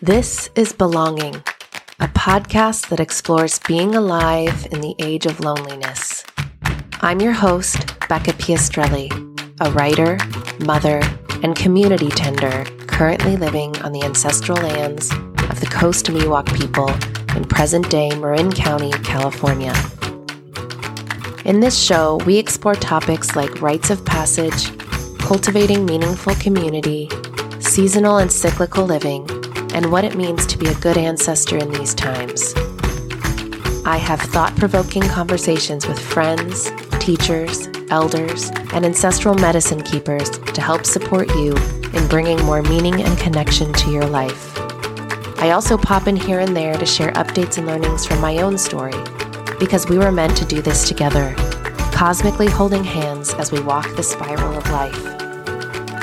This is Belonging, a podcast that explores being alive in the age of loneliness. I'm your host, Becca Piastrelli, a writer, mother, and community tender currently living on the ancestral lands of the Coast Miwok people in present day Marin County, California. In this show, we explore topics like rites of passage, cultivating meaningful community, seasonal and cyclical living, and what it means to be a good ancestor in these times. I have thought provoking conversations with friends, teachers, elders, and ancestral medicine keepers to help support you in bringing more meaning and connection to your life. I also pop in here and there to share updates and learnings from my own story because we were meant to do this together, cosmically holding hands as we walk the spiral of life.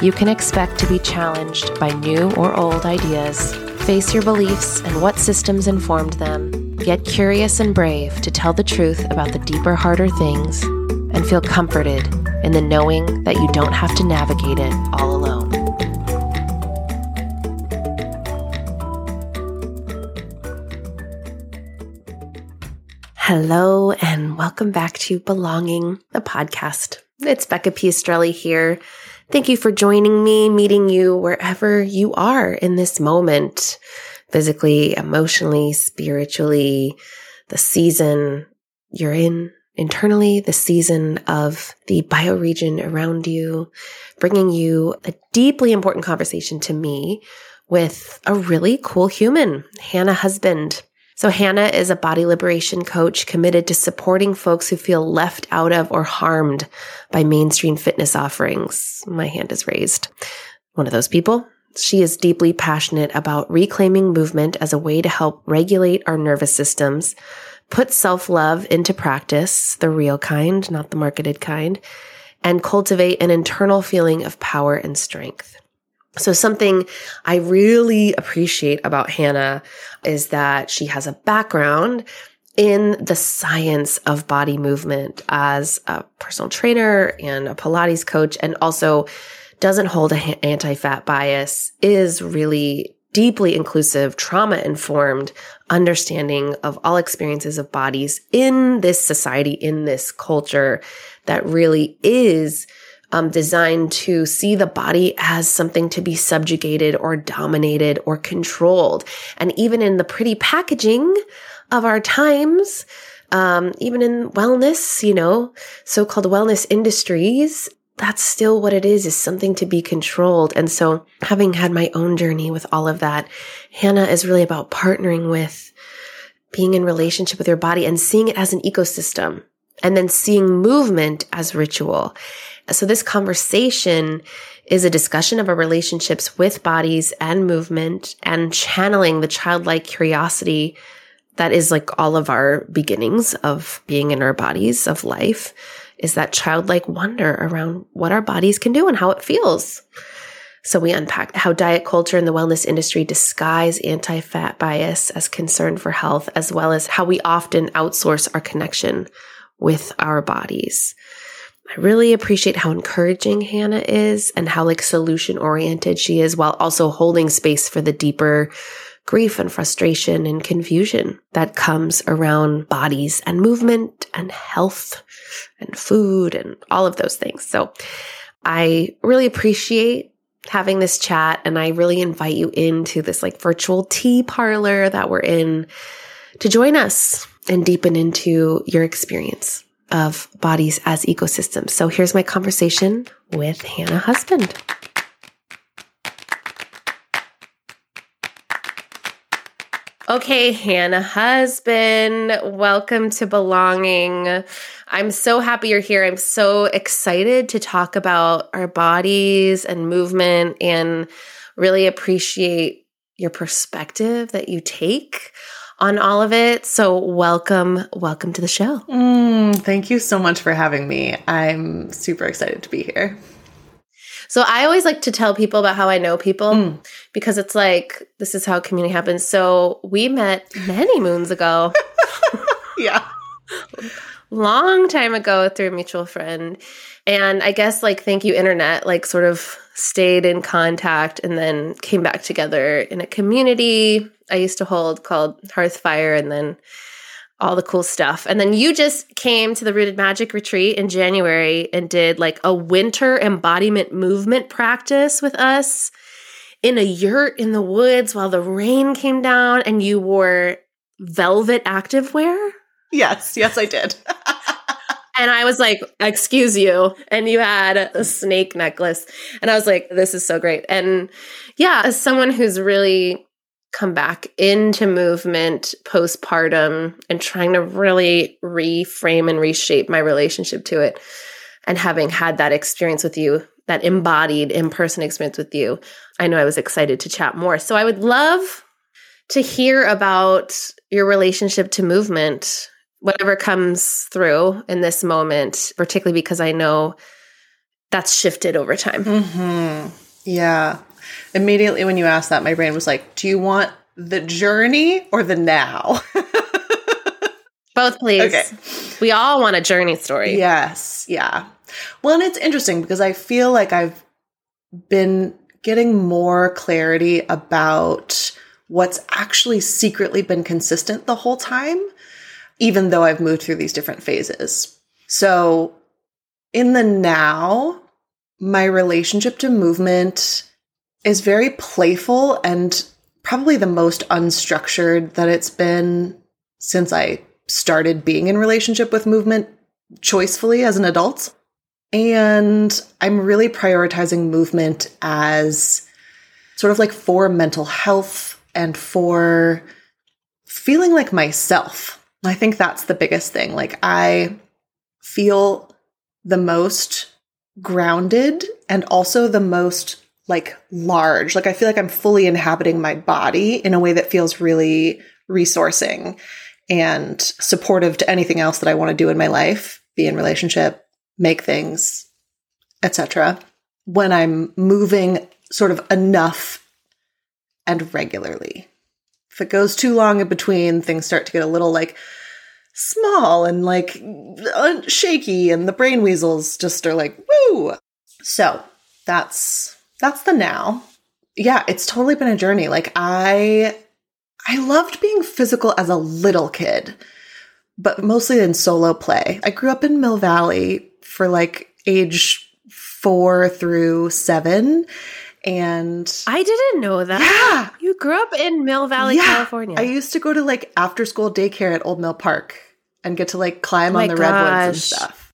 You can expect to be challenged by new or old ideas, face your beliefs and what systems informed them, get curious and brave to tell the truth about the deeper, harder things, and feel comforted in the knowing that you don't have to navigate it all alone. Hello, and welcome back to Belonging, the podcast. It's Becca Piastrelli here. Thank you for joining me, meeting you wherever you are in this moment, physically, emotionally, spiritually, the season you're in internally, the season of the bioregion around you, bringing you a deeply important conversation to me with a really cool human, Hannah Husband. So, Hannah is a body liberation coach committed to supporting folks who feel left out of or harmed by mainstream fitness offerings. My hand is raised. One of those people. She is deeply passionate about reclaiming movement as a way to help regulate our nervous systems, put self love into practice, the real kind, not the marketed kind, and cultivate an internal feeling of power and strength. So something I really appreciate about Hannah is that she has a background in the science of body movement as a personal trainer and a Pilates coach, and also doesn't hold an anti fat bias, is really deeply inclusive, trauma informed understanding of all experiences of bodies in this society, in this culture that really is um, designed to see the body as something to be subjugated or dominated or controlled. And even in the pretty packaging of our times, um, even in wellness, you know, so called wellness industries, that's still what it is, is something to be controlled. And so having had my own journey with all of that, Hannah is really about partnering with being in relationship with your body and seeing it as an ecosystem and then seeing movement as ritual. So this conversation is a discussion of our relationships with bodies and movement and channeling the childlike curiosity that is like all of our beginnings of being in our bodies of life is that childlike wonder around what our bodies can do and how it feels. So we unpack how diet culture and the wellness industry disguise anti-fat bias as concern for health, as well as how we often outsource our connection with our bodies. I really appreciate how encouraging Hannah is and how like solution oriented she is while also holding space for the deeper grief and frustration and confusion that comes around bodies and movement and health and food and all of those things. So I really appreciate having this chat and I really invite you into this like virtual tea parlor that we're in to join us and deepen into your experience of bodies as ecosystems. So here's my conversation with Hannah Husband. Okay, Hannah Husband, welcome to Belonging. I'm so happy you're here. I'm so excited to talk about our bodies and movement and really appreciate your perspective that you take on all of it. So, welcome, welcome to the show. Mm, thank you so much for having me. I'm super excited to be here. So, I always like to tell people about how I know people mm. because it's like this is how community happens. So, we met many moons ago. yeah. long time ago through a mutual friend. And I guess like thank you internet like sort of stayed in contact and then came back together in a community I used to hold called Hearthfire and then all the cool stuff. And then you just came to the Rooted Magic retreat in January and did like a winter embodiment movement practice with us in a yurt in the woods while the rain came down and you wore velvet activewear. Yes, yes, I did. and I was like, excuse you. And you had a snake necklace. And I was like, this is so great. And yeah, as someone who's really come back into movement postpartum and trying to really reframe and reshape my relationship to it, and having had that experience with you, that embodied in person experience with you, I know I was excited to chat more. So I would love to hear about your relationship to movement, whatever comes through in this moment, particularly because I know that's shifted over time. Mm-hmm. Yeah. Immediately when you asked that, my brain was like, do you want the journey or the now? Both, please. Okay. We all want a journey story. Yes. Yeah. Well, and it's interesting because I feel like I've been getting more clarity about what's actually secretly been consistent the whole time, even though I've moved through these different phases. So, in the now, my relationship to movement is very playful and probably the most unstructured that it's been since I started being in relationship with movement choicefully as an adult. And I'm really prioritizing movement as sort of like for mental health and for feeling like myself. I think that's the biggest thing. Like, I feel the most grounded and also the most like large. Like, I feel like I'm fully inhabiting my body in a way that feels really resourcing and supportive to anything else that I want to do in my life, be in relationship, make things, etc. When I'm moving sort of enough and regularly. If it goes too long in between, things start to get a little like small and like uh, shaky and the brain weasels just are like woo. So, that's that's the now. Yeah, it's totally been a journey. Like I I loved being physical as a little kid, but mostly in solo play. I grew up in Mill Valley for like age 4 through 7 and I didn't know that. Yeah. You grew up in Mill Valley, Yeah. California. I used to go to like after school daycare at Old Mill Park and get to like climb Oh on the redwoods and stuff.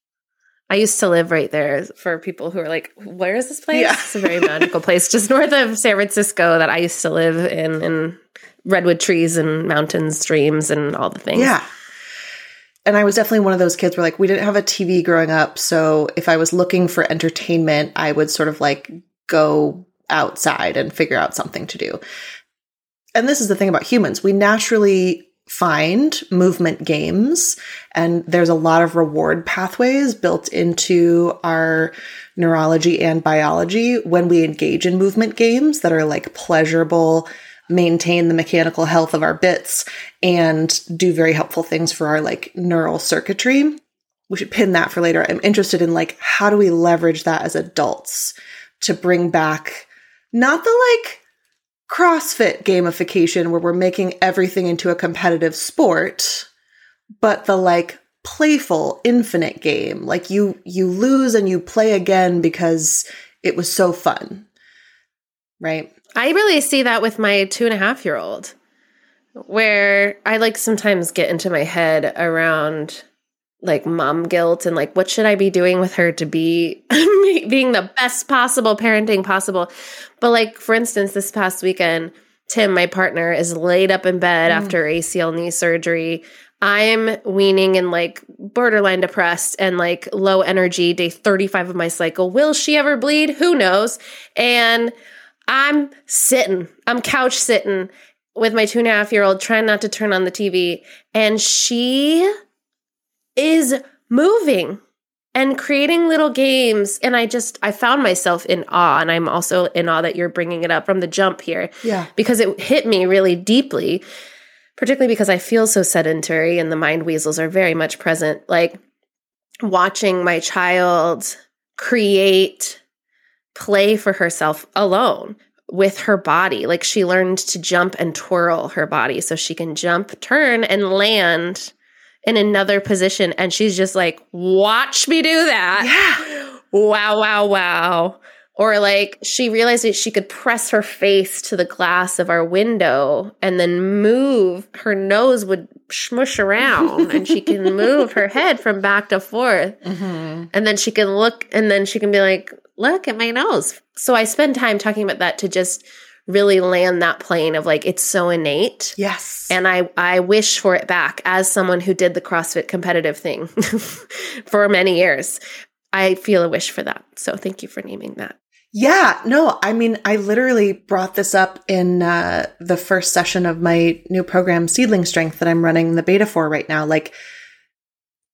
I used to live right there for people who are like, where is this place? Yeah. It's a very magical place just north of San Francisco that I used to live in, in redwood trees and mountains, streams, and all the things. Yeah. And I was definitely one of those kids where like we didn't have a TV growing up, so if I was looking for entertainment, I would sort of like go outside and figure out something to do. And this is the thing about humans. We naturally find movement games and there's a lot of reward pathways built into our neurology and biology when we engage in movement games that are like pleasurable, maintain the mechanical health of our bits and do very helpful things for our like neural circuitry. We should pin that for later. I'm interested in like how do we leverage that as adults to bring back not the like CrossFit gamification where we're making everything into a competitive sport, but the like playful infinite game. Like you you lose and you play again because it was so fun. Right? I really see that with my two and a half year old, where I like sometimes get into my head around like mom guilt and like what should I be doing with her to be being the best possible parenting possible. But like for instance, this past weekend, Tim, my partner, is laid up in bed mm. after ACL knee surgery. I'm weaning and like borderline depressed and like low energy, day 35 of my cycle. Will she ever bleed? Who knows? And I'm sitting, I'm couch sitting with my two and a half year old, trying not to turn on the TV. And she is moving and creating little games. And I just, I found myself in awe. And I'm also in awe that you're bringing it up from the jump here Yeah. because it hit me really deeply, particularly because I feel so sedentary and the mind weasels are very much present. Like watching my child create play for herself alone with her body. Like she learned to jump and twirl her body so she can jump, turn, and land in another position. And she's just like, watch me do that. Yeah. Wow, wow, wow. Or like she realized that she could press her face to the glass of our window and then move, her nose would smush around and she can move her head from back to forth. Mm-hmm. And then she can look and then she can be like, look at my nose. So I spend time talking about that to just really land that plane of like it's so innate. Yes. And I I wish for it back as someone who did the CrossFit competitive thing for many years. I feel a wish for that. So thank you for naming that. Yeah, no, I mean, I literally brought this up in uh, the first session of my new program, Seedling Strength, that I'm running the beta for right now. Like,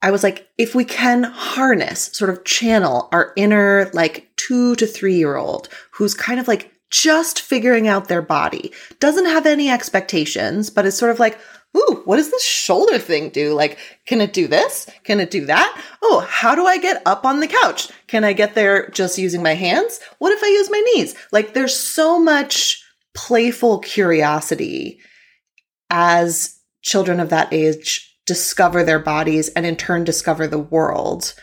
I was like, if we can harness, sort of channel our inner, like, two to three year old who's kind of like just figuring out their body, doesn't have any expectations, but is sort of like, ooh, what does this shoulder thing do? Like, can it do this? Can it do that? Oh, how do I get up on the couch? Can I get there just using my hands? What if I use my knees? Like, there's so much playful curiosity as children of that age discover their bodies and in turn discover the world.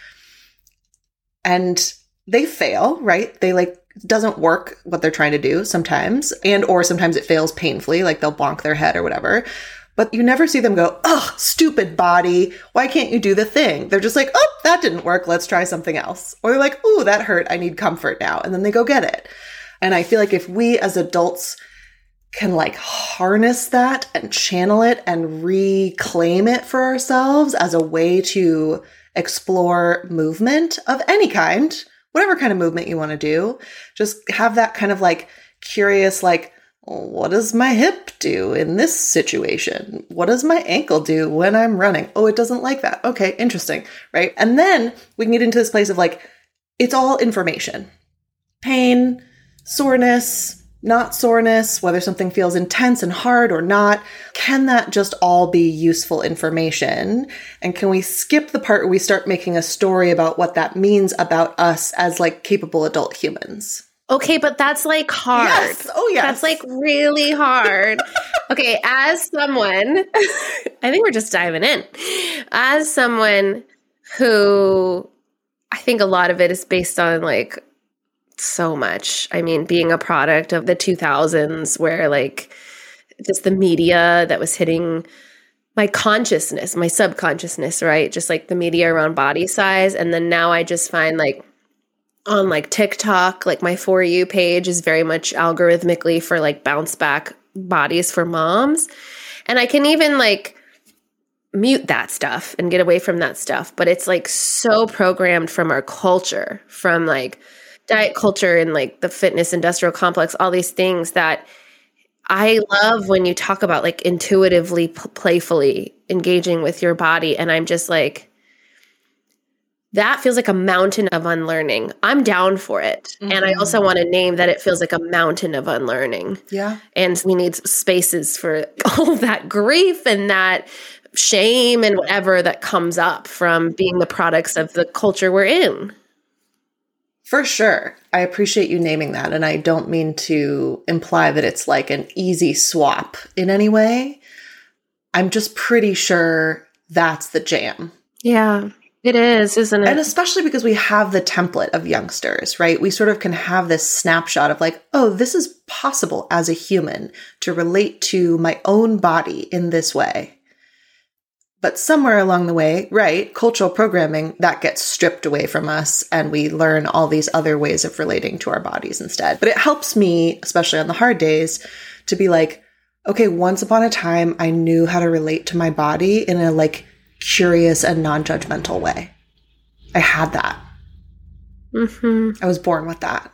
And they fail, right? They like doesn't work what they're trying to do sometimes and or sometimes it fails painfully like they'll bonk their head or whatever but you never see them go, oh, stupid body. Why can't you do the thing? They're just like, oh, that didn't work. Let's try something else. Or they're like, oh, that hurt. I need comfort now. And then they go get it. And I feel like if we as adults can like harness that and channel it and reclaim it for ourselves as a way to explore movement of any kind, whatever kind of movement you want to do, just have that kind of like curious, like, what does my hip do in this situation? What does my ankle do when I'm running? Oh, it doesn't like that. Okay, interesting, right? And then we can get into this place of like, it's all information pain, soreness, not soreness, whether something feels intense and hard or not. Can that just all be useful information? And can we skip the part where we start making a story about what that means about us as like capable adult humans? Okay, but that's like hard. Yes. Oh, yeah. That's like really hard. okay, as someone, I think we're just diving in. As someone who I think a lot of it is based on like so much. I mean, being a product of the 2000s where like just the media that was hitting my consciousness, my subconsciousness, right? Just like the media around body size. And then now I just find like, on like TikTok, like my For You page is very much algorithmically for like bounce back bodies for moms. And I can even like mute that stuff and get away from that stuff. But it's like so programmed from our culture, from like diet culture and like the fitness industrial complex, all these things that I love when you talk about like intuitively, p- playfully engaging with your body. And I'm just like, that feels like a mountain of unlearning. I'm down for it. Mm-hmm. And I also want to name that it feels like a mountain of unlearning. Yeah. And we need spaces for all that grief and that shame and whatever that comes up from being the products of the culture we're in. For sure. I appreciate you naming that. And I don't mean to imply that it's like an easy swap in any way. I'm just pretty sure that's the jam. Yeah. It is, isn't it? And especially because we have the template of youngsters, right? We sort of can have this snapshot of like, oh, this is possible as a human to relate to my own body in this way. But somewhere along the way, right, cultural programming, that gets stripped away from us and we learn all these other ways of relating to our bodies instead. But it helps me, especially on the hard days, to be like, okay, once upon a time, I knew how to relate to my body in a like curious and non judgmental way. I had that. Mm-hmm. I was born with that.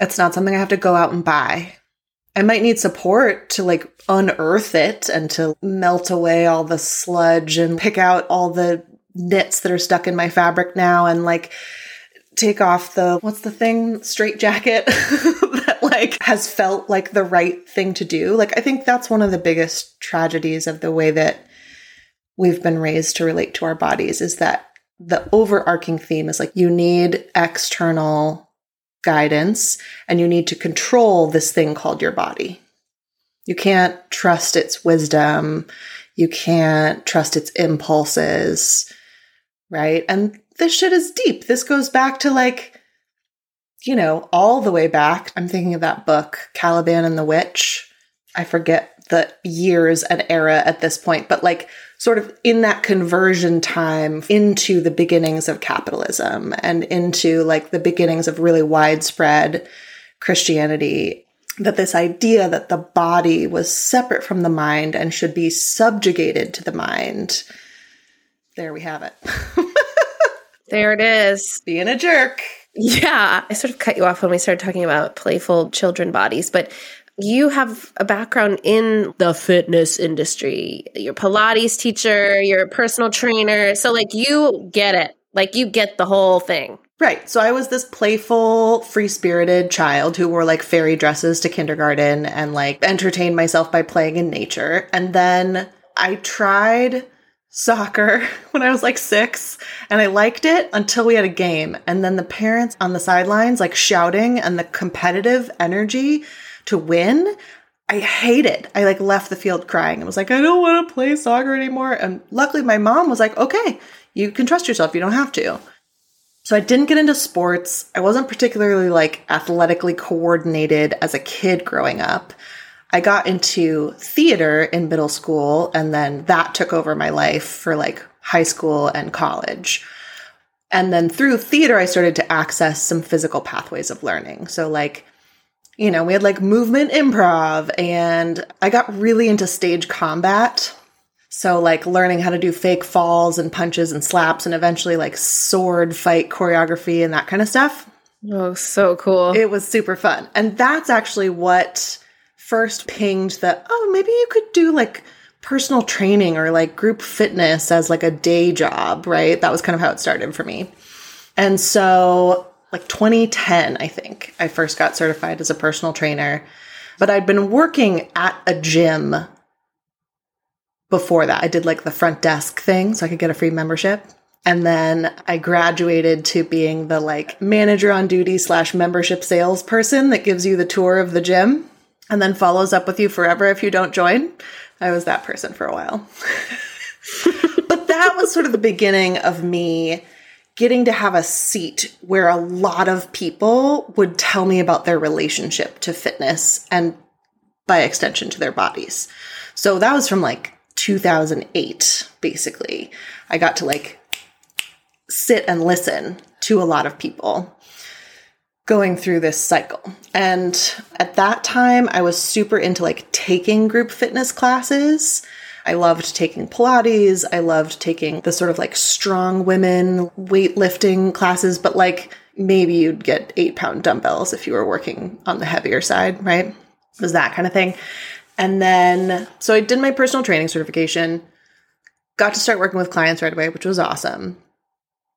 It's not something I have to go out and buy. I might need support to like unearth it and to melt away all the sludge and pick out all the knits that are stuck in my fabric now and like take off the what's the thing straight jacket that like has felt like the right thing to do. Like I think that's one of the biggest tragedies of the way that we've been raised to relate to our bodies is that the overarching theme is like you need external guidance and you need to control this thing called your body. You can't trust its wisdom. You can't trust its impulses. Right. And this shit is deep. This goes back to like, you know, all the way back. I'm thinking of that book, Caliban and the Witch. I forget the years and era at this point, but like sort of in that conversion time into the beginnings of capitalism and into like the beginnings of really widespread Christianity. That this idea that the body was separate from the mind and should be subjugated to the mind. There we have it. there it is. Being a jerk. Yeah. I sort of cut you off when we started talking about playful children bodies, but you have a background in the fitness industry. You're Pilates teacher, you're a personal trainer. So like you get it. Like you get the whole thing. Right. So I was this playful, free spirited child who wore like fairy dresses to kindergarten and like entertained myself by playing in nature. And then I tried soccer when I was like six and I liked it until we had a game. And then the parents on the sidelines like shouting and the competitive energy to win. I hated. It. I like left the field crying and was like, I don't want to play soccer anymore. And luckily my mom was like, okay, you can trust yourself. You don't have to. So I didn't get into sports. I wasn't particularly like athletically coordinated as a kid growing up. I got into theater in middle school and then that took over my life for like high school and college. And then through theater, I started to access some physical pathways of learning. So, like, you know, we had like movement improv and I got really into stage combat. So like learning how to do fake falls and punches and slaps and eventually like sword fight choreography and that kind of stuff. Oh, so cool. It was super fun. And that's actually what first pinged that, oh, maybe you could do like personal training or like group fitness as like a day job, right? That was kind of how it started for me. And so like 2010, I think, I first got certified as a personal trainer. But I'd been working at a gym before that. I did like the front desk thing so I could get a free membership. And then I graduated to being the like manager on duty slash membership salesperson that gives you the tour of the gym and then follows up with you forever if you don't join. I was that person for a while. but that was sort of the beginning of me getting to have a seat where a lot of people would tell me about their relationship to fitness and by extension to their bodies. So that was from like 2008, basically. I got to like sit and listen to a lot of people going through this cycle. And at that time, I was super into like taking group fitness classes I loved taking Pilates. I loved taking the sort of like strong women weightlifting classes, but like maybe you'd get eight pound dumbbells if you were working on the heavier side, right? It was that kind of thing. And then, so I did my personal training certification, got to start working with clients right away, which was awesome.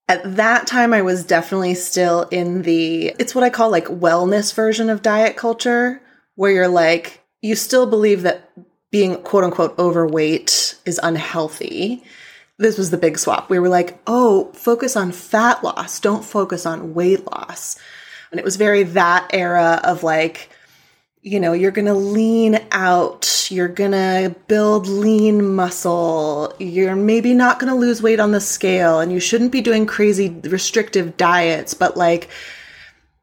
At that time, I was definitely still in the, it's what I call like wellness version of diet culture, where you're like, you still believe that being quote unquote overweight is unhealthy. This was the big swap. We were like, oh, focus on fat loss, don't focus on weight loss. And it was very that era of like, you know, you're gonna lean out, you're gonna build lean muscle, you're maybe not gonna lose weight on the scale, and you shouldn't be doing crazy restrictive diets, but like,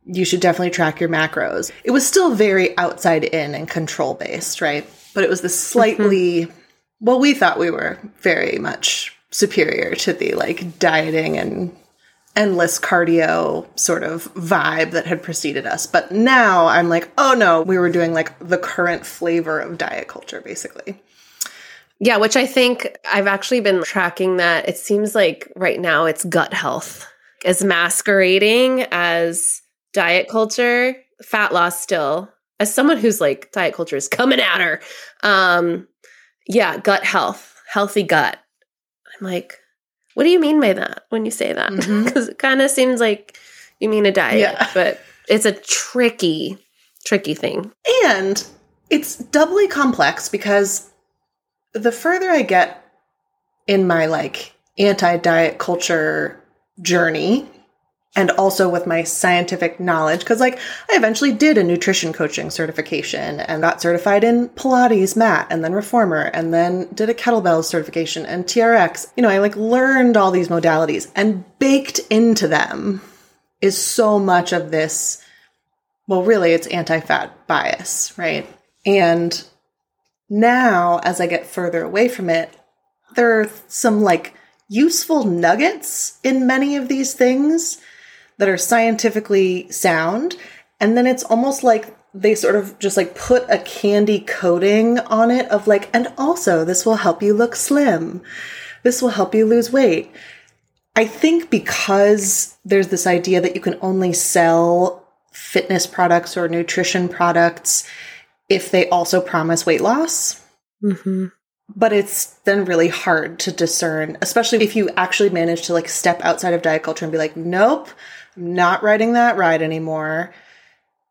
you should definitely track your macros. It was still very outside in and control based, right? But it was the slightly mm-hmm. well we thought we were very much superior to the like dieting and endless cardio sort of vibe that had preceded us. But now i'm like oh no we were doing like the current flavor of diet culture basically. Yeah which i think i've actually been tracking that. It seems like right now it's gut health is masquerading as diet culture fat loss still as someone who's like diet culture is coming at her, um, yeah, gut health, healthy gut. I'm like, what do you mean by that when you say that? Because mm-hmm. it kind of seems like you mean a diet, yeah. but it's a tricky, tricky thing. And it's doubly complex because the further I get in my like anti diet culture journey, and also with my scientific knowledge, because like I eventually did a nutrition coaching certification and got certified in Pilates mat and then reformer and then did a kettlebell certification and TRX. You know, I like learned all these modalities and baked into them is so much of this. Well, really, it's anti fat bias, right? And now, as I get further away from it, there are some like useful nuggets in many of these things that are scientifically sound. And then it's almost like they sort of just like put a candy coating on it of like, and also this will help you look slim. This will help you lose weight. I think because there's this idea that you can only sell fitness products or nutrition products if they also promise weight loss. Mm-hmm. But it's then really hard to discern, especially if you actually manage to like step outside of diet culture and be like, nope, not riding that ride anymore.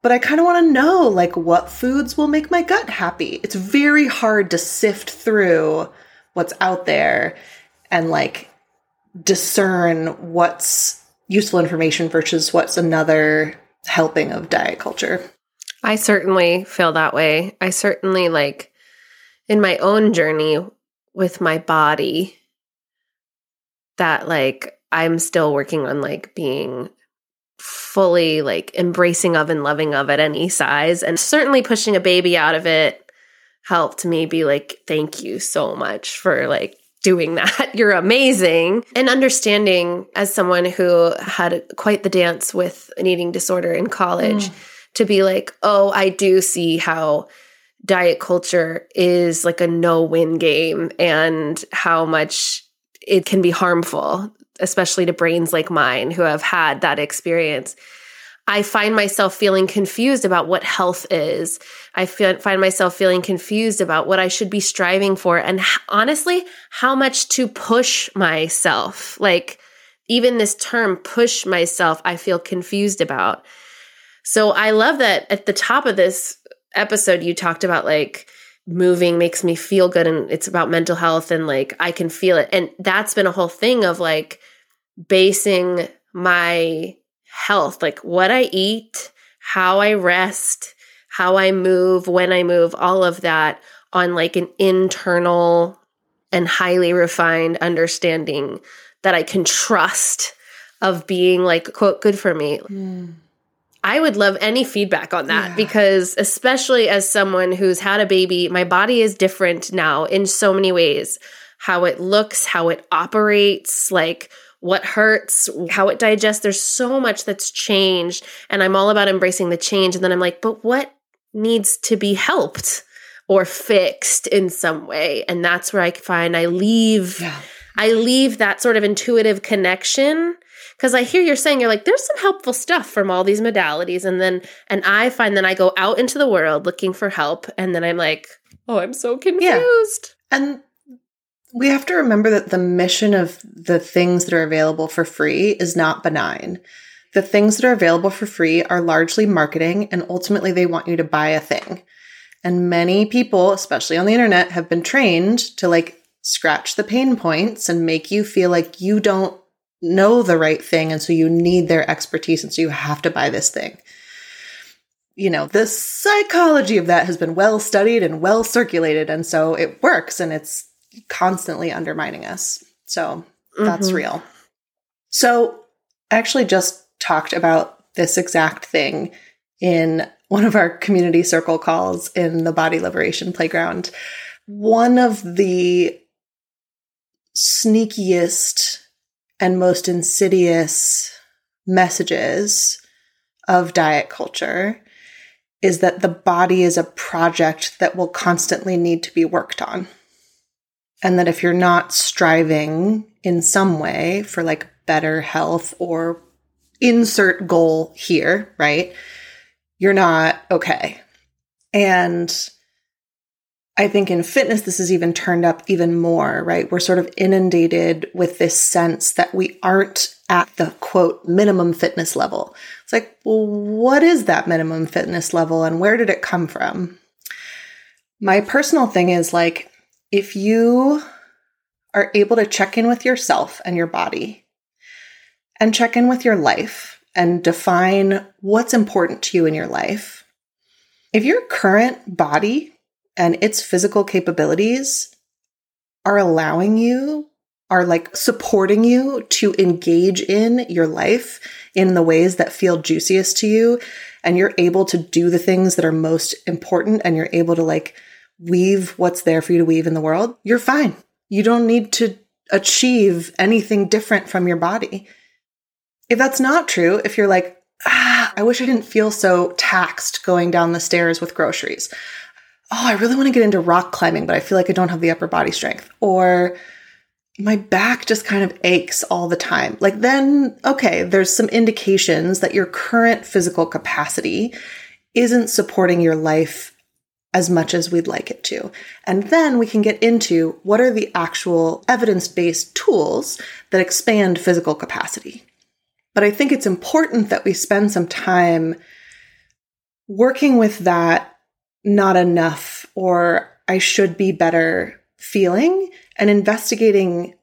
But I kind of want to know like what foods will make my gut happy. It's very hard to sift through what's out there and like discern what's useful information versus what's another helping of diet culture. I certainly feel that way. I certainly like in my own journey with my body that like I'm still working on like being fully like embracing of and loving of at any size and certainly pushing a baby out of it helped me be like thank you so much for like doing that. You're amazing. And understanding as someone who had quite the dance with an eating disorder in college. Mm to be like, oh, I do see how diet culture is like a no win game and how much it can be harmful, especially to brains like mine who have had that experience. I find myself feeling confused about what health is. I feel, find myself feeling confused about what I should be striving for and honestly, how much to push myself. Like, even this term, push myself, I feel confused about. So I love that at the top of this episode, you talked about like moving makes me feel good and it's about mental health and like I can feel it. And that's been a whole thing of like basing my health, like what I eat, how I rest, how I move, when I move, all of that on like an internal and highly refined understanding that I can trust of being like, quote, good for me. Mm. I would love any feedback on that yeah. because, especially as someone who's had a baby, my body is different now in so many ways. How it looks, how it operates, like what hurts, how it digests. There's so much that's changed. And I'm all about embracing the change. And then I'm like, but what needs to be helped or fixed in some way? And that's where I find I leave. Yeah. I leave that sort of intuitive connection because I hear you're saying you're like there's some helpful stuff from all these modalities and then and I find that I go out into the world looking for help and then I'm like oh I'm so confused. Yeah. And we have to remember that the mission of the things that are available for free is not benign. The things that are available for free are largely marketing and ultimately they want you to buy a thing. And many people, especially on the internet, have been trained to like scratch the pain points and make you feel like you don't know the right thing. And so you need their expertise. And so you have to buy this thing. You know, the psychology of that has been well studied and well circulated. And so it works and it's constantly undermining us. So that's mm-hmm. real. So I actually just talked about this exact thing in one of our community circle calls in the Body Liberation Playground. One of the sneakiest and most insidious messages of diet culture is that the body is a project that will constantly need to be worked on. And that if you're not striving in some way for like better health or insert goal here, right? You're not okay. And I think in fitness, this is even turned up even more, right? We're sort of inundated with this sense that we aren't at the quote minimum fitness level. It's like, well, what is that minimum fitness level and where did it come from? My personal thing is like, if you are able to check in with yourself and your body and check in with your life and define what's important to you in your life, if your current body and its physical capabilities are allowing you, are like supporting you to engage in your life in the ways that feel juiciest to you, and you're able to do the things that are most important, and you're able to like weave what's there for you to weave in the world, you're fine. You don't need to achieve anything different from your body. If that's not true, if you're like, ah, I wish I didn't feel so taxed going down the stairs with groceries oh, I really want to get into rock climbing, but I feel like I don't have the upper body strength. Or my back just kind of aches all the time. Like, then, okay, there's some indications that your current physical capacity isn't supporting your life as much as we'd like it to. And then we can get into what are the actual evidence based tools that expand physical capacity. But I think it's important that we spend some time working with that not enough or I should be better feeling and investigating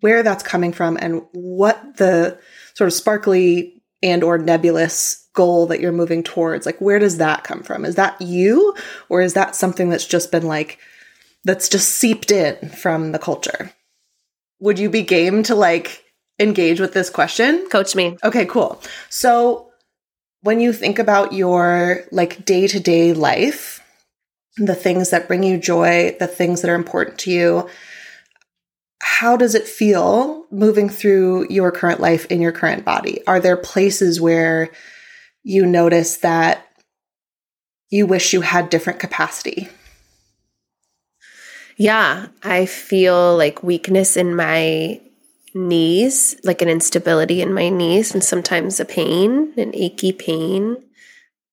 where that's coming from and what the sort of sparkly and or nebulous goal that you're moving towards like where does that come from? Is that you or is that something that's just been like that's just seeped in from the culture? Would you be game to like engage with this question? Coach me. Okay cool. So when you think about your like day to day life, the things that bring you joy, the things that are important to you, how does it feel moving through your current life in your current body? Are there places where you notice that you wish you had different capacity? Yeah, I feel like weakness in my knees, like an instability in my knees, and sometimes a pain, an achy pain.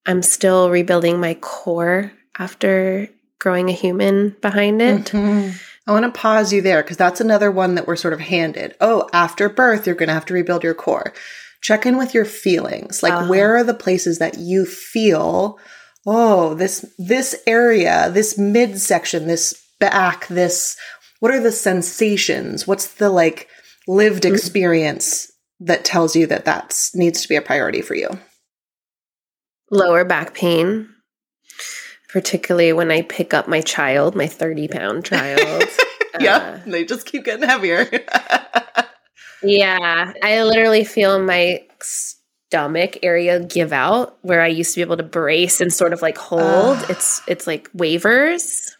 I'm still rebuilding my core after growing a human behind it. Mm-hmm. I want to pause you there because that's another one that we're sort of handed. Oh, after birth, you're going to have to rebuild your core. Check in with your feelings. Like, uh-huh. where are the places that you feel, oh, this, this area, this midsection, this back, this, what are the sensations? What's the like lived mm-hmm. experience that tells you that that needs to be a priority for you? Lower back pain, particularly when I pick up my child, my 30 pound child. yeah, uh, they just keep getting heavier. yeah, I literally feel my stomach area give out where I used to be able to brace and sort of like hold. It's it's like wavers.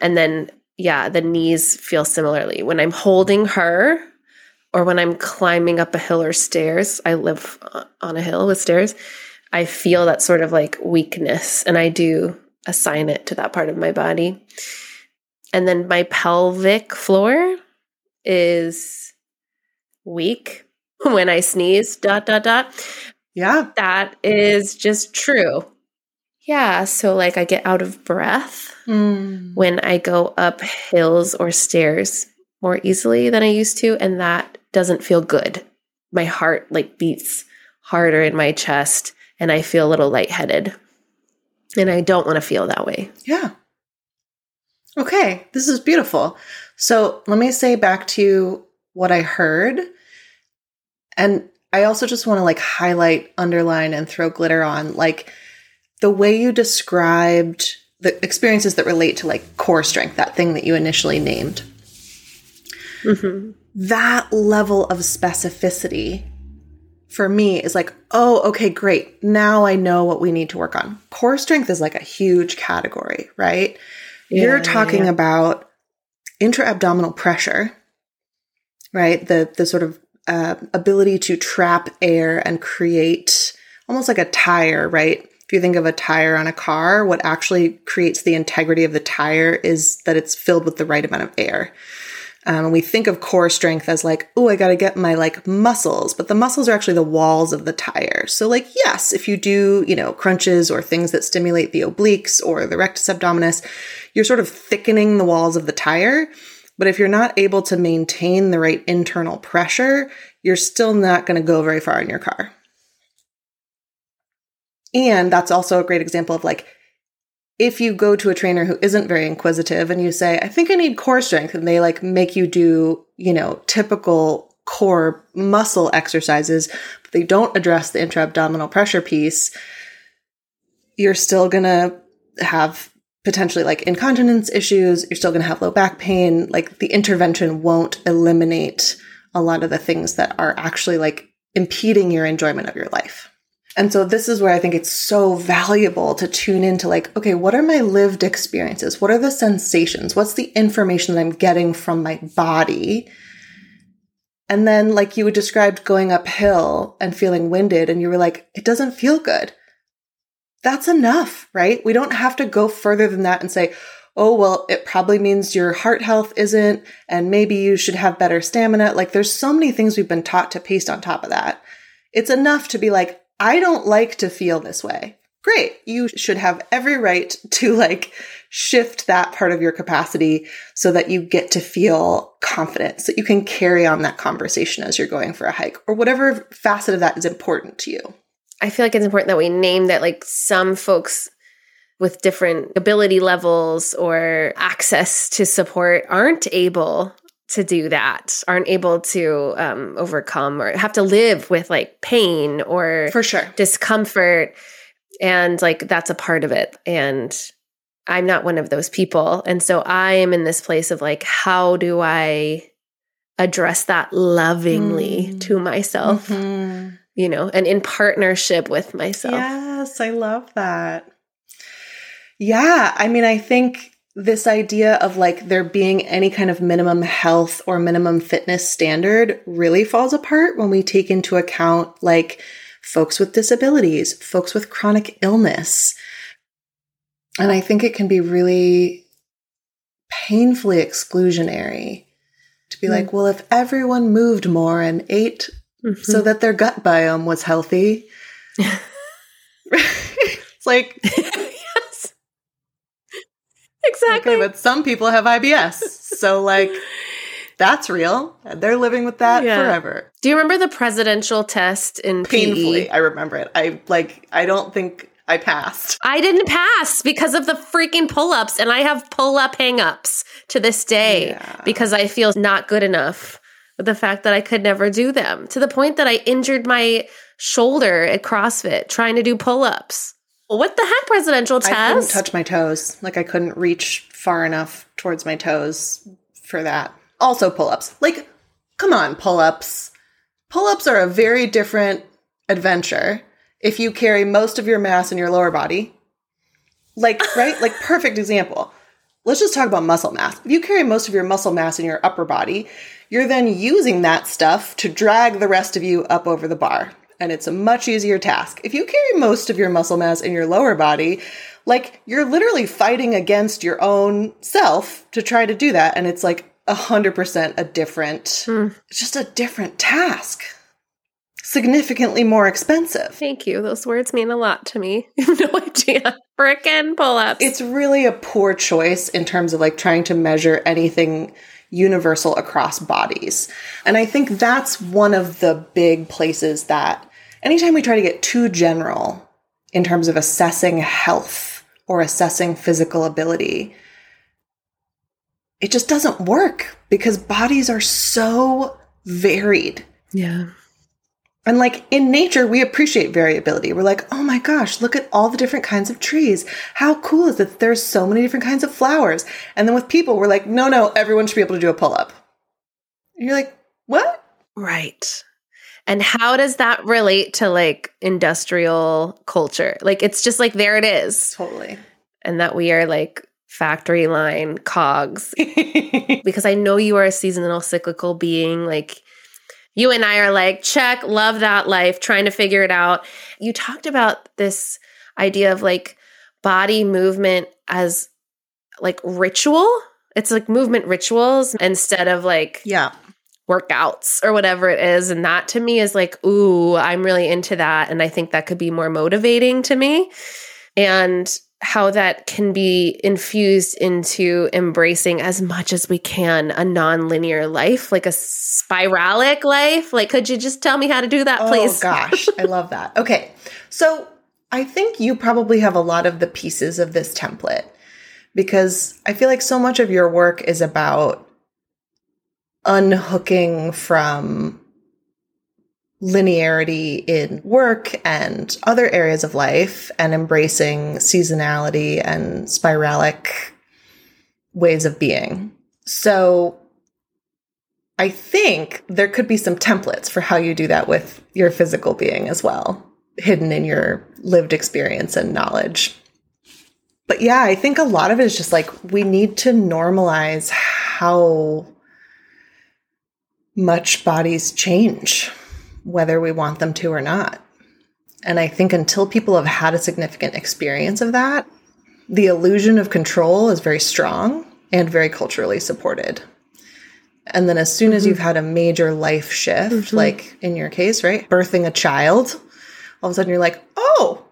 And then yeah, the knees feel similarly. When I'm holding her or when I'm climbing up a hill or stairs, I live on a hill with stairs, I feel that sort of like weakness and I do assign it to that part of my body. And then my pelvic floor is weak when I sneeze, dot, dot, dot. Yeah. That is just true. Yeah. So, like, I get out of breath mm. when I go up hills or stairs more easily than I used to. And that doesn't feel good. My heart, like, beats harder in my chest and I feel a little lightheaded. And I don't want to feel that way. Yeah. Okay. This is beautiful. So, let me say back to what I heard. And I also just want to like highlight, underline, and throw glitter on. Like, the way you described the experiences that relate to like core strength, that thing that you initially named, mm-hmm. that level of specificity for me is like, oh, okay, great. Now I know what we need to work on. Core strength is like a huge category, right? Yeah, You're talking yeah. about intra abdominal pressure, right? The the sort of uh, ability to trap air and create almost like a tire, right? if you think of a tire on a car, what actually creates the integrity of the tire is that it's filled with the right amount of air. Um, we think of core strength as like, oh, I got to get my like muscles, but the muscles are actually the walls of the tire. So like, yes, if you do, you know, crunches or things that stimulate the obliques or the rectus abdominis, you're sort of thickening the walls of the tire. But if you're not able to maintain the right internal pressure, you're still not going to go very far in your car. And that's also a great example of like, if you go to a trainer who isn't very inquisitive and you say, I think I need core strength, and they like make you do, you know, typical core muscle exercises, but they don't address the intra abdominal pressure piece, you're still gonna have potentially like incontinence issues. You're still gonna have low back pain. Like the intervention won't eliminate a lot of the things that are actually like impeding your enjoyment of your life. And so this is where I think it's so valuable to tune into like, okay, what are my lived experiences? What are the sensations? What's the information that I'm getting from my body? And then like you described going uphill and feeling winded and you were like, it doesn't feel good. That's enough, right? We don't have to go further than that and say, oh, well, it probably means your heart health isn't, and maybe you should have better stamina. Like there's so many things we've been taught to paste on top of that. It's enough to be like, I don't like to feel this way. Great. You should have every right to like shift that part of your capacity so that you get to feel confident, so you can carry on that conversation as you're going for a hike or whatever facet of that is important to you. I feel like it's important that we name that like some folks with different ability levels or access to support aren't able to do that aren't able to um, overcome or have to live with like pain or for sure. discomfort. And like that's a part of it. And i'm not one of those people. And so i am in this place of like how do i address that lovingly mm. to myself mm-hmm. you know and in partnership with myself? Yes i love that. Yeah i mean i think this idea of like there being any kind of minimum health or minimum fitness standard really falls apart when we take into account like folks with disabilities, folks with chronic illness. And I think it can be really painfully exclusionary to be mm like, well, if everyone moved more and ate mm-hmm. so that their gut biome was healthy, it's like, Exactly. Okay, but some people have IBS. so like that's real. They're living with that yeah. forever. Do you remember the presidential test in Painfully, PE? I remember it. I like I don't think I passed. I didn't pass because of the freaking pull-ups and I have pull-up hang-ups to this day yeah. because I feel not good enough with the fact that I could never do them to the point that I injured my shoulder at CrossFit trying to do pull-ups. What the heck, presidential test? I couldn't touch my toes. Like I couldn't reach far enough towards my toes for that. Also, pull ups. Like, come on, pull ups. Pull ups are a very different adventure if you carry most of your mass in your lower body. Like, right? like, perfect example. Let's just talk about muscle mass. If you carry most of your muscle mass in your upper body, you're then using that stuff to drag the rest of you up over the bar and it's a much easier task. If you carry most of your muscle mass in your lower body, like you're literally fighting against your own self to try to do that. And it's like a hundred percent a different, mm. just a different task. Significantly more expensive. Thank you. Those words mean a lot to me. no idea. Frickin' pull ups. It's really a poor choice in terms of like trying to measure anything universal across bodies. And I think that's one of the big places that anytime we try to get too general in terms of assessing health or assessing physical ability, it just doesn't work because bodies are so varied. Yeah. And like in nature, we appreciate variability. We're like, oh my gosh, look at all the different kinds of trees. How cool is it that there's so many different kinds of flowers? And then with people, we're like, no, no, everyone should be able to do a pull up. You're like, what? Right. And how does that relate to like industrial culture? Like it's just like there it is. Totally. And that we are like factory line cogs. because I know you are a seasonal cyclical being. Like you and I are like, check, love that life, trying to figure it out. You talked about this idea of like body movement as like ritual it's like movement rituals instead of like Yeah. workouts or whatever it is. And that to me is like, ooh, I'm really into that. And I think that could be more motivating to me. And how that can be infused into embracing as much as we can a non-linear life, like a spiralic life. Like, could you just tell me how to do that, oh, please? Oh gosh, I love that. Okay. So I think you probably have a lot of the pieces of this template because I feel like so much of your work is about unhooking from linearity in work and other areas of life and embracing seasonality and spiralic ways of being. So I think there could be some templates for how you do that with your physical being as well, hidden in your lived experience and knowledge. But yeah, I think a lot of it is just like we need to normalize how much bodies change, whether we want them to or not. And I think until people have had a significant experience of that, the illusion of control is very strong and very culturally supported. And then as soon as mm-hmm. you've had a major life shift, mm-hmm. like in your case, right? Birthing a child, all of a sudden you're like, oh,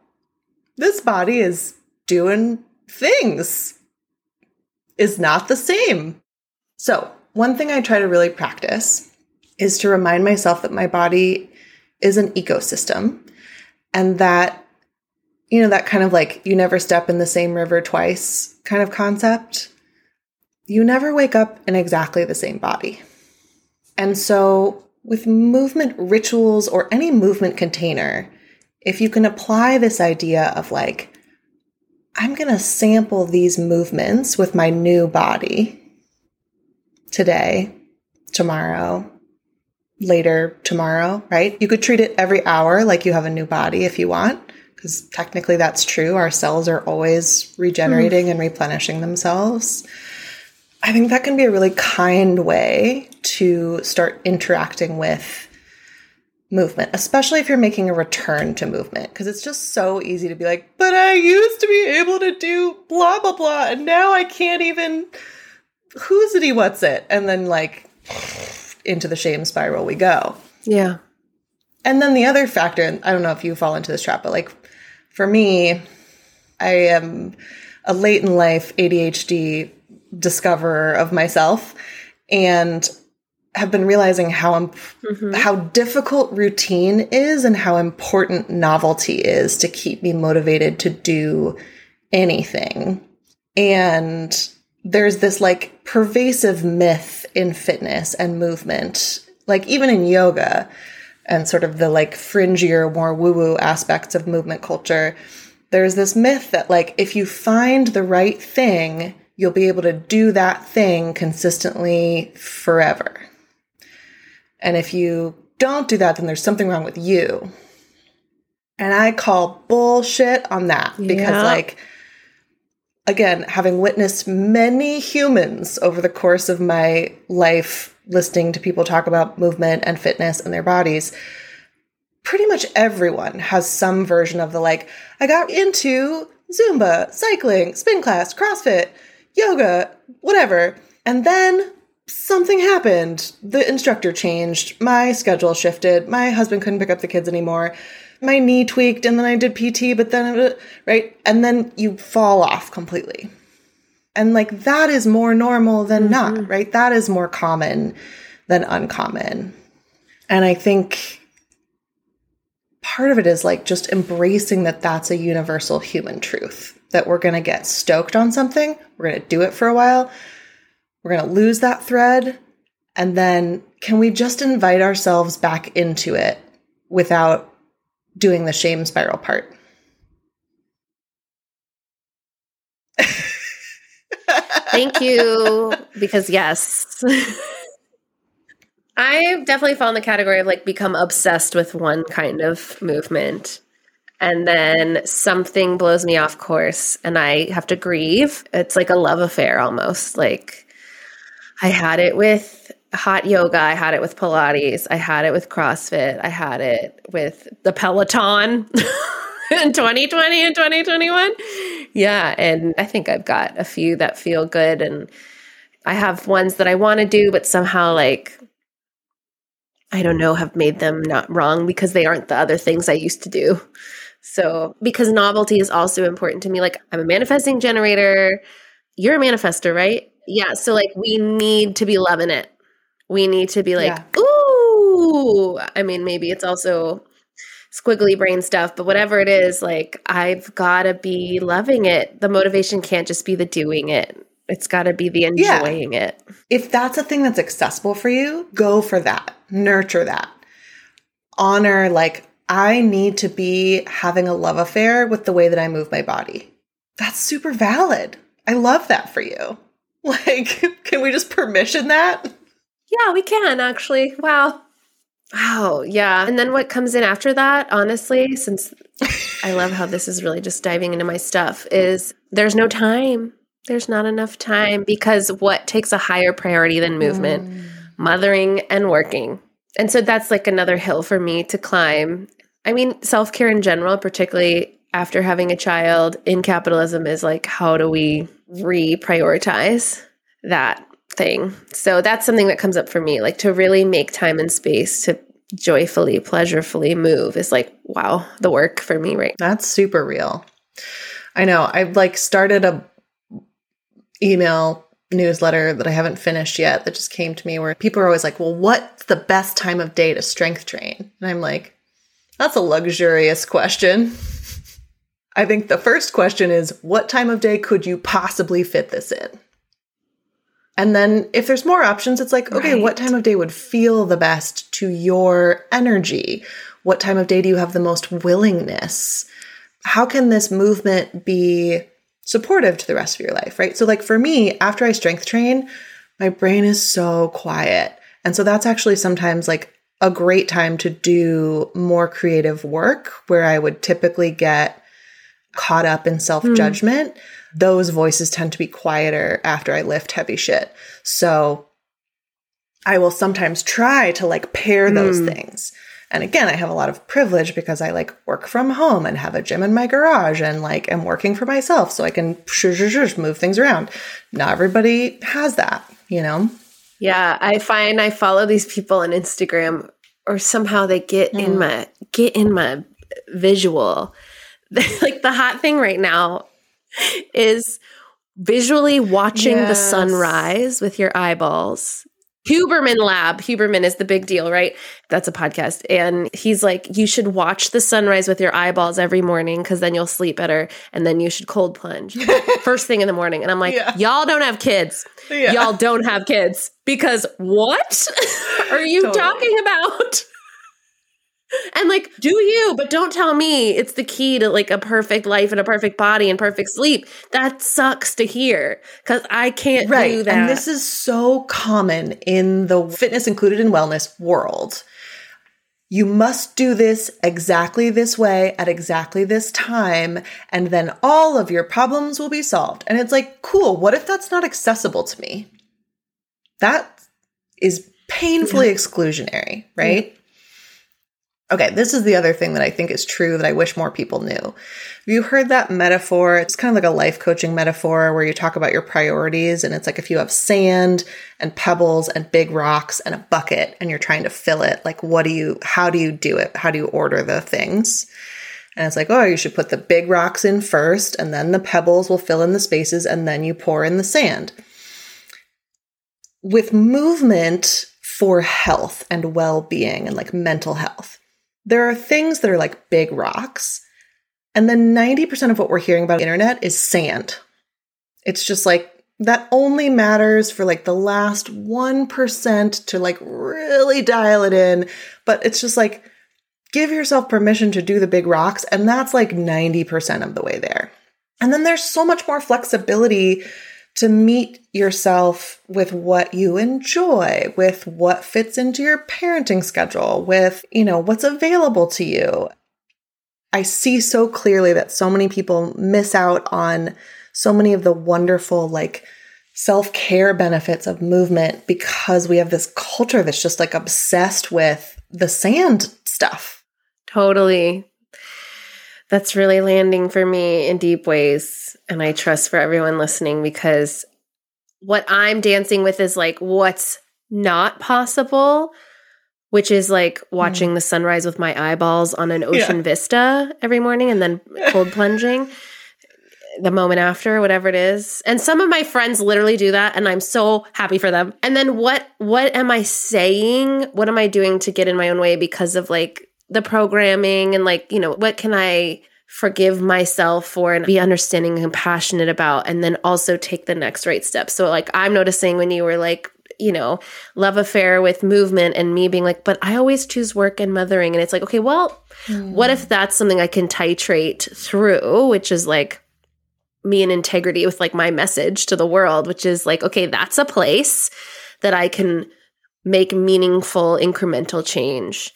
this body is doing things, is not the same. So, one thing I try to really practice is to remind myself that my body is an ecosystem and that, you know, that kind of like you never step in the same river twice kind of concept you never wake up in exactly the same body. And so, with movement rituals or any movement container, if you can apply this idea of like, I'm going to sample these movements with my new body today, tomorrow, later tomorrow, right? You could treat it every hour like you have a new body if you want, because technically that's true. Our cells are always regenerating and replenishing themselves. I think that can be a really kind way to start interacting with movement, especially if you're making a return to movement, because it's just so easy to be like, but I used to be able to do blah, blah, blah, and now I can't even who's it, what's it? And then, like, into the shame spiral we go. Yeah. And then the other factor, and I don't know if you fall into this trap, but like for me, I am a late in life ADHD discoverer of myself and have been realizing how imp- mm-hmm. how difficult routine is and how important novelty is to keep me motivated to do anything. And there's this like pervasive myth in fitness and movement, like even in yoga and sort of the like fringier, more woo woo aspects of movement culture. There's this myth that like if you find the right thing, you'll be able to do that thing consistently forever. And if you don't do that, then there's something wrong with you. And I call bullshit on that because, Yeah. like, again, having witnessed many humans over the course of my life, listening to people talk about movement and fitness and their bodies, pretty much everyone has some version of the like, I got into Zumba, cycling, spin class, CrossFit, yoga, whatever. And then something happened. The instructor changed. My schedule shifted. My husband couldn't pick up the kids anymore. My knee tweaked and then I did PT, but then, right? And then you fall off completely. And like that is more normal than mm-hmm. not, right? That is more common than uncommon. And I think part of it is like just embracing that that's a universal human truth that we're going to get stoked on something, we're going to do it for a while, we're going to lose that thread, and then can we just invite ourselves back into it without doing the shame spiral part? Thank you. because yes. I've definitely fallen in the category of like become obsessed with one kind of movement. And then something blows me off course and I have to grieve. It's like a love affair almost. Like I had it with hot yoga, I had it with Pilates, I had it with CrossFit, I had it with the Peloton in 2020 and 2021. Yeah, and I think I've got a few that feel good and I have ones that I want to do, but somehow like I don't know, have made them not wrong because they aren't the other things I used to do. So, because novelty is also important to me. Like, I'm a manifesting generator. You're a manifester, right? Yeah. So, like, we need to be loving it. We need to be like, yeah. ooh. I mean, maybe it's also squiggly brain stuff, but whatever it is, like, I've got to be loving it. The motivation can't just be the doing it. It's got to be the enjoying yeah. it. If that's a thing that's accessible for you, go for that. Nurture that. Honor, like, I need to be having a love affair with the way that I move my body. That's super valid. I love that for you. Like, can we just permission that? Yeah, we can actually. Wow. Wow. Yeah. And then what comes in after that, honestly, since I love how this is really just diving into my stuff, is there's no time. There's not enough time because what takes a higher priority than movement? Mm. Mothering and working. And so that's like another hill for me to climb I mean, self care in general, particularly after having a child in capitalism, is like, how do we reprioritize that thing? So that's something that comes up for me, like to really make time and space to joyfully, pleasurefully move is like, wow, the work for me right That's super real. I know. I've like started a email newsletter that I haven't finished yet that just came to me where people are always like, well, what's the best time of day to strength train? And I'm like, that's a luxurious question. I think the first question is what time of day could you possibly fit this in? And then if there's more options, it's like, okay, right. what time of day would feel the best to your energy? What time of day do you have the most willingness? How can this movement be supportive to the rest of your life, right? So, like for me, after I strength train, my brain is so quiet. And so that's actually sometimes like a great time to do more creative work where I would typically get caught up in self judgment. Mm. Those voices tend to be quieter after I lift heavy shit. So I will sometimes try to like pair those mm. things. And again, I have a lot of privilege because I like work from home and have a gym in my garage and like am working for myself so I can move things around. Not everybody has that, you know? Yeah, I find I follow these people on Instagram or somehow they get mm. in my get in my visual. like the hot thing right now is visually watching yes. the sunrise with your eyeballs Huberman Lab. Huberman is the big deal, right? That's a podcast. And he's like, you should watch the sunrise with your eyeballs every morning because then you'll sleep better. And then you should cold plunge first thing in the morning. And I'm like, yeah. y'all don't have kids. Yeah. Y'all don't have kids because what are you totally. talking about? And like, do you, but don't tell me it's the key to like a perfect life and a perfect body and perfect sleep. That sucks to hear because I can't right. do that. And this is so common in the fitness included in wellness world. You must do this exactly this way at exactly this time, and then all of your problems will be solved. And it's like, cool, what if that's not accessible to me? That is painfully yeah. exclusionary, right? Yeah. Okay, this is the other thing that I think is true that I wish more people knew. Have you heard that metaphor? It's kind of like a life coaching metaphor where you talk about your priorities, and it's like if you have sand and pebbles and big rocks and a bucket and you're trying to fill it, like what do you, how do you do it? How do you order the things? And it's like, oh, you should put the big rocks in first, and then the pebbles will fill in the spaces, and then you pour in the sand. With movement for health and well being and like mental health, there are things that are like big rocks. And then 90% of what we're hearing about internet is sand. It's just like that only matters for like the last 1% to like really dial it in. But it's just like give yourself permission to do the big rocks. And that's like 90% of the way there. And then there's so much more flexibility to meet yourself with what you enjoy, with what fits into your parenting schedule, with, you know, what's available to you. I see so clearly that so many people miss out on so many of the wonderful, like, self care benefits of movement because we have this culture that's just like obsessed with the sand stuff. Totally. That's really landing for me in deep ways and I trust for everyone listening because what I'm dancing with is like what's not possible, which is like watching mm. the sunrise with my eyeballs on an ocean yeah. vista every morning and then cold plunging the moment after whatever it is and some of my friends literally do that and i'm so happy for them and then what what am i saying what am i doing to get in my own way because of like the programming and like you know what can i forgive myself for and be understanding and compassionate about and then also take the next right step so like i'm noticing when you were like you know love affair with movement and me being like but i always choose work and mothering and it's like okay well mm. what if that's something i can titrate through which is like me in integrity with like my message to the world, which is like, okay, that's a place that I can make meaningful incremental change.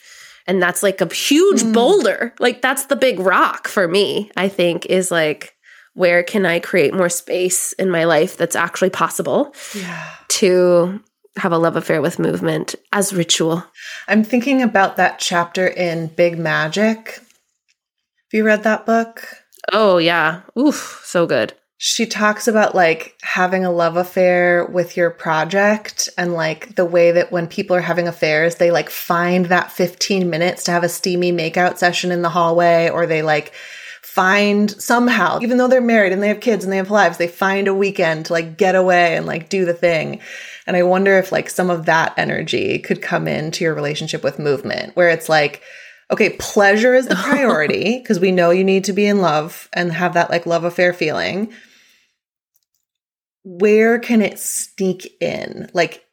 And that's like a huge mm. boulder. Like that's the big rock for me, I think, is like, where can I create more space in my life that's actually possible yeah. to have a love affair with movement as ritual? I'm thinking about that chapter in Big Magic. Have you read that book? Oh, yeah. Oof, so good. She talks about like having a love affair with your project and like the way that when people are having affairs, they like find that 15 minutes to have a steamy makeout session in the hallway or they like find somehow, even though they're married and they have kids and they have lives, they find a weekend to like get away and like do the thing. And I wonder if like some of that energy could come into your relationship with movement where it's like, okay, pleasure is the priority because we know you need to be in love and have that like love affair feeling. Where can it sneak in? Like,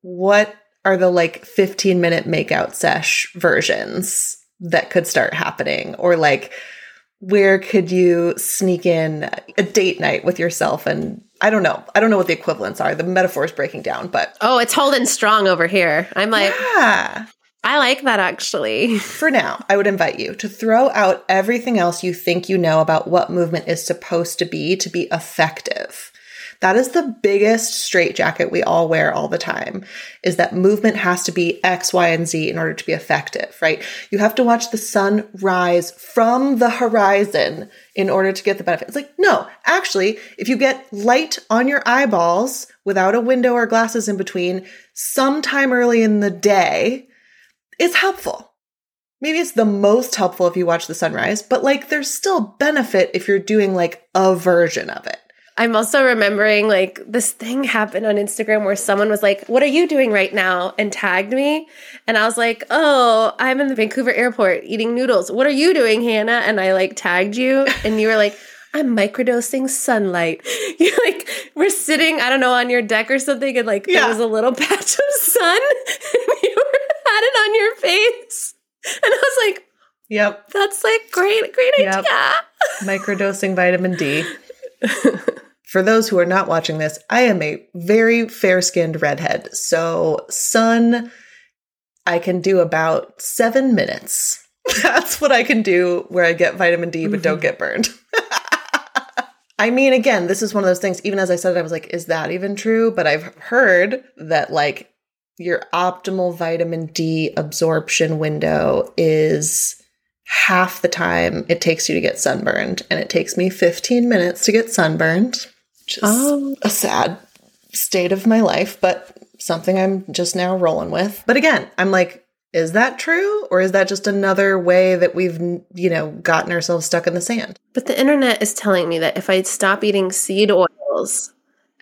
what are the like 15 minute makeout sesh versions that could start happening? Or like, where could you sneak in a date night with yourself and I don't know. I don't know what the equivalents are. The metaphor is breaking down, but oh, it's holding strong over here. I'm like, yeah. I like that actually. For now, I would invite you to throw out everything else you think you know about what movement is supposed to be to be effective. That is the biggest straitjacket we all wear all the time is that movement has to be X, Y, and Z in order to be effective, right? You have to watch the sun rise from the horizon in order to get the benefit. It's like, no, actually, if you get light on your eyeballs without a window or glasses in between sometime early in the day, it's helpful. Maybe it's the most helpful if you watch the sunrise, but like there's still benefit if you're doing like a version of it. I'm also remembering like this thing happened on Instagram where someone was like, What are you doing right now? and tagged me. And I was like, Oh, I'm in the Vancouver airport eating noodles. What are you doing, Hannah? And I like tagged you. And you were like, I'm microdosing sunlight. You like we're sitting, I don't know, on your deck or something, and like yeah. there was a little patch of sun, and you were had it on your face. And I was like, Yep. That's like great, great yep. idea. Microdosing vitamin D. For those who are not watching this, I am a very fair skinned redhead. So, sun, I can do about seven minutes. That's what I can do where I get vitamin D but mm-hmm. don't get burned. I mean, again, this is one of those things, even as I said, it, I was like, is that even true? But I've heard that like your optimal vitamin D absorption window is half the time it takes you to get sunburned. And it takes me 15 minutes to get sunburned, which is oh. a sad state of my life, but something I'm just now rolling with. But again, I'm like, is that true? Or is that just another way that we've, you know, gotten ourselves stuck in the sand? But the internet is telling me that if I stop eating seed oils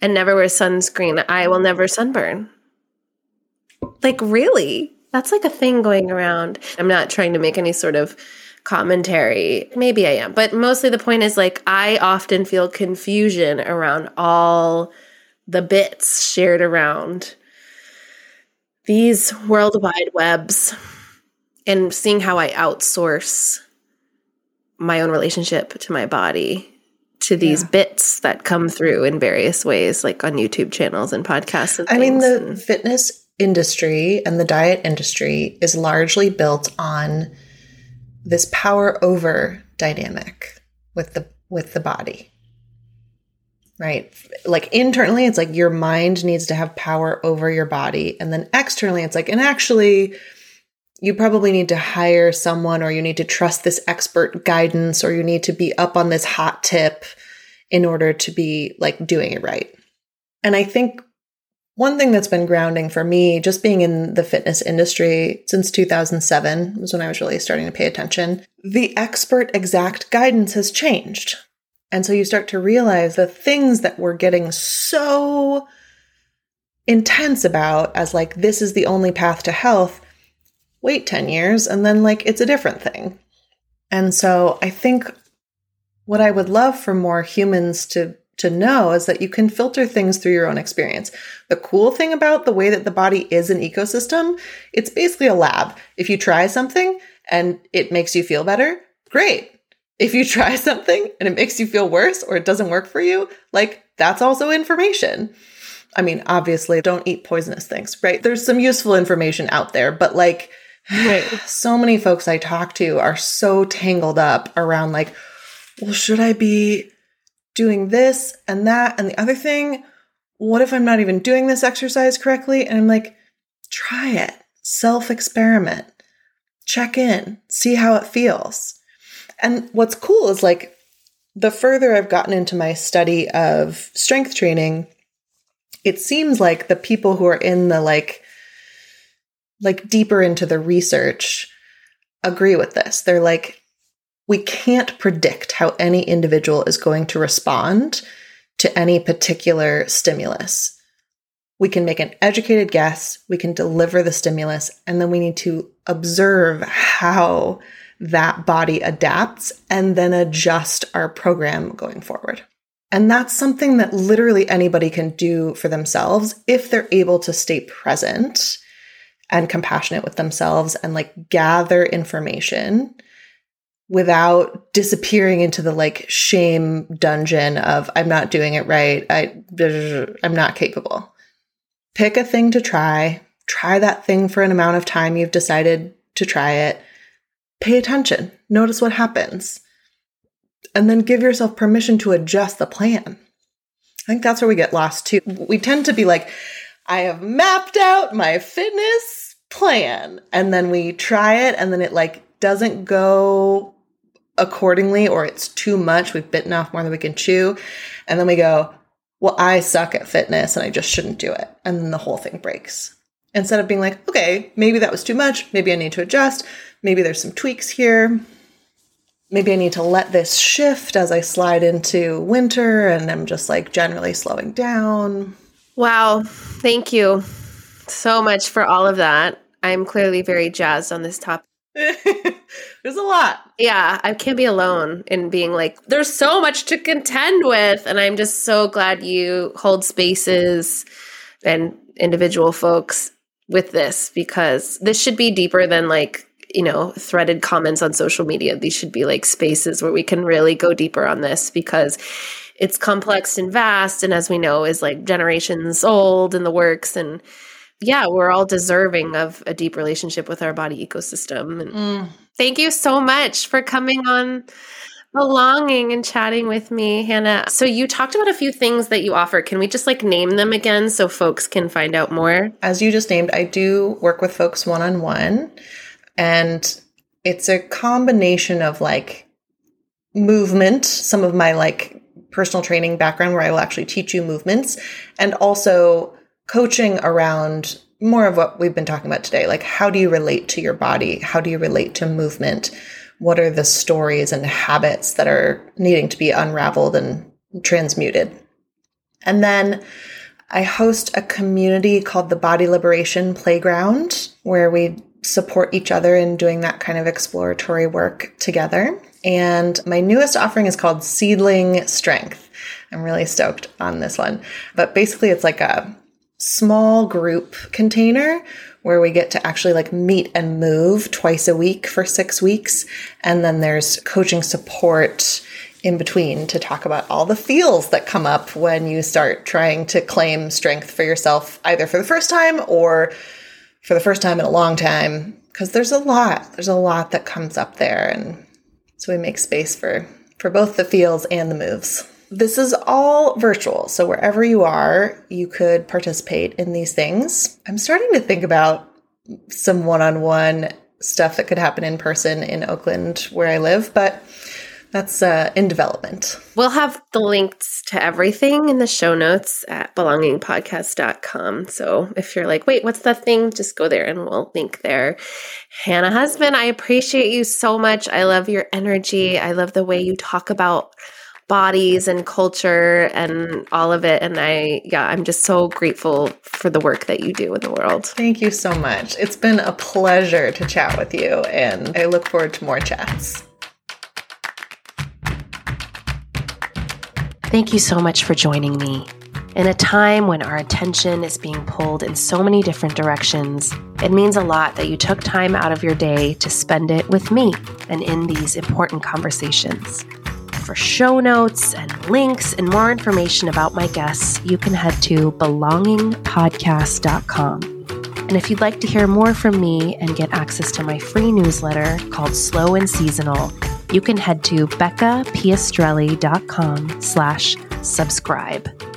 and never wear sunscreen, I will never sunburn. Like, really? That's like a thing going around. I'm not trying to make any sort of commentary. Maybe I am, but mostly the point is like, I often feel confusion around all the bits shared around these worldwide webs and seeing how I outsource my own relationship to my body to these yeah. bits that come through in various ways, like on YouTube channels and podcasts. And I mean, the and- fitness industry and the diet industry is largely built on this power over dynamic with the with the body right? Like internally it's like your mind needs to have power over your body. And then externally it's like and actually you probably need to hire someone or you need to trust this expert guidance or you need to be up on this hot tip in order to be like doing it right. And I think one thing that's been grounding for me, just being in the fitness industry since 2007 was when I was really starting to pay attention, the expert exact guidance has changed. And so you start to realize the things that we're getting so intense about as like, this is the only path to health, wait 10 years and then like it's a different thing. And so I think what I would love for more humans to to know is that you can filter things through your own experience. The cool thing about the way that the body is an ecosystem, it's basically a lab. If you try something and it makes you feel better, great. If you try something and it makes you feel worse or it doesn't work for you, like that's also information. I mean, obviously, don't eat poisonous things, right? There's some useful information out there, but like, right. so many folks I talk to are so tangled up around like, well, should I be doing this and that and the other thing. What if I'm not even doing this exercise correctly? And I'm like, try it, self experiment, check in, see how it feels. And what's cool is like the further I've gotten into my study of strength training, it seems like the people who are in the like, like deeper into the research agree with this. They're like, we can't predict how any individual is going to respond to any particular stimulus. We can make an educated guess, we can deliver the stimulus, and then we need to observe how that body adapts and then adjust our program going forward. And that's something that literally anybody can do for themselves if they're able to stay present and compassionate with themselves and like gather information without disappearing into the like shame dungeon of I'm not doing it right. I I'm not capable. Pick a thing to try. Try that thing for an amount of time you've decided to try it. Pay attention. Notice what happens. And then give yourself permission to adjust the plan. I think that's where we get lost too. We tend to be like, I have mapped out my fitness plan. And then we try it and then it like doesn't go accordingly or it's too much. We've bitten off more than we can chew. And then we go, well, I suck at fitness and I just shouldn't do it. And then the whole thing breaks. Instead of being like, okay, maybe that was too much. Maybe I need to adjust. Maybe there's some tweaks here. Maybe I need to let this shift as I slide into winter and I'm just like generally slowing down. Wow. Thank you so much for all of that. I'm clearly very jazzed on this topic. there's a lot. Yeah, I can't be alone in being like, there's so much to contend with. And I'm just so glad you hold spaces and individual folks with this because this should be deeper than like, you know, threaded comments on social media. These should be like spaces where we can really go deeper on this because it's complex and vast. And as we know, is like generations old in the works. And yeah, we're all deserving of a deep relationship with our body ecosystem. And mm. thank you so much for coming on belonging and chatting with me, Hannah. So you talked about a few things that you offer. Can we just like name them again so folks can find out more? As you just named, I do work with folks one on one, and it's a combination of like movement, some of my like personal training background where I will actually teach you movements, and also coaching around more of what we've been talking about today. Like, how do you relate to your body? How do you relate to movement? What are the stories and habits that are needing to be unraveled and transmuted? And then I host a community called the Body Liberation Playground, where we support each other in doing that kind of exploratory work together. And my newest offering is called Seedling Strength. I'm really stoked on this one. But basically, it's like a small group container where we get to actually like meet and move twice a week for six weeks. And then there's coaching support in between to talk about all the feels that come up when you start trying to claim strength for yourself, either for the first time or for the first time in a long time. Because there's a lot, there's a lot that comes up there. And so we make space for, for both the feels and the moves. This is all virtual. So wherever you are, you could participate in these things. I'm starting to think about some one on one stuff that could happen in person in Oakland where I live, but That's uh, in development. We'll have the links to everything in the show notes at belongingpodcast.com. So if you're like, wait, what's that thing? Just go there and we'll link there. Hannah Husband, I appreciate you so much. I love your energy. I love the way you talk about bodies and culture and all of it. And I, yeah, I'm just so grateful for the work that you do in the world. Thank you so much. It's been a pleasure to chat with you, and I look forward to more chats. Thank you so much for joining me. In a time when our attention is being pulled in so many different directions, it means a lot that you took time out of your day to spend it with me and in these important conversations. For show notes and links and more information about my guests, you can head to belongingpodcast.com. And if you'd like to hear more from me and get access to my free newsletter called Slow and Seasonal, you can head to beccapiastrelli.com slash subscribe.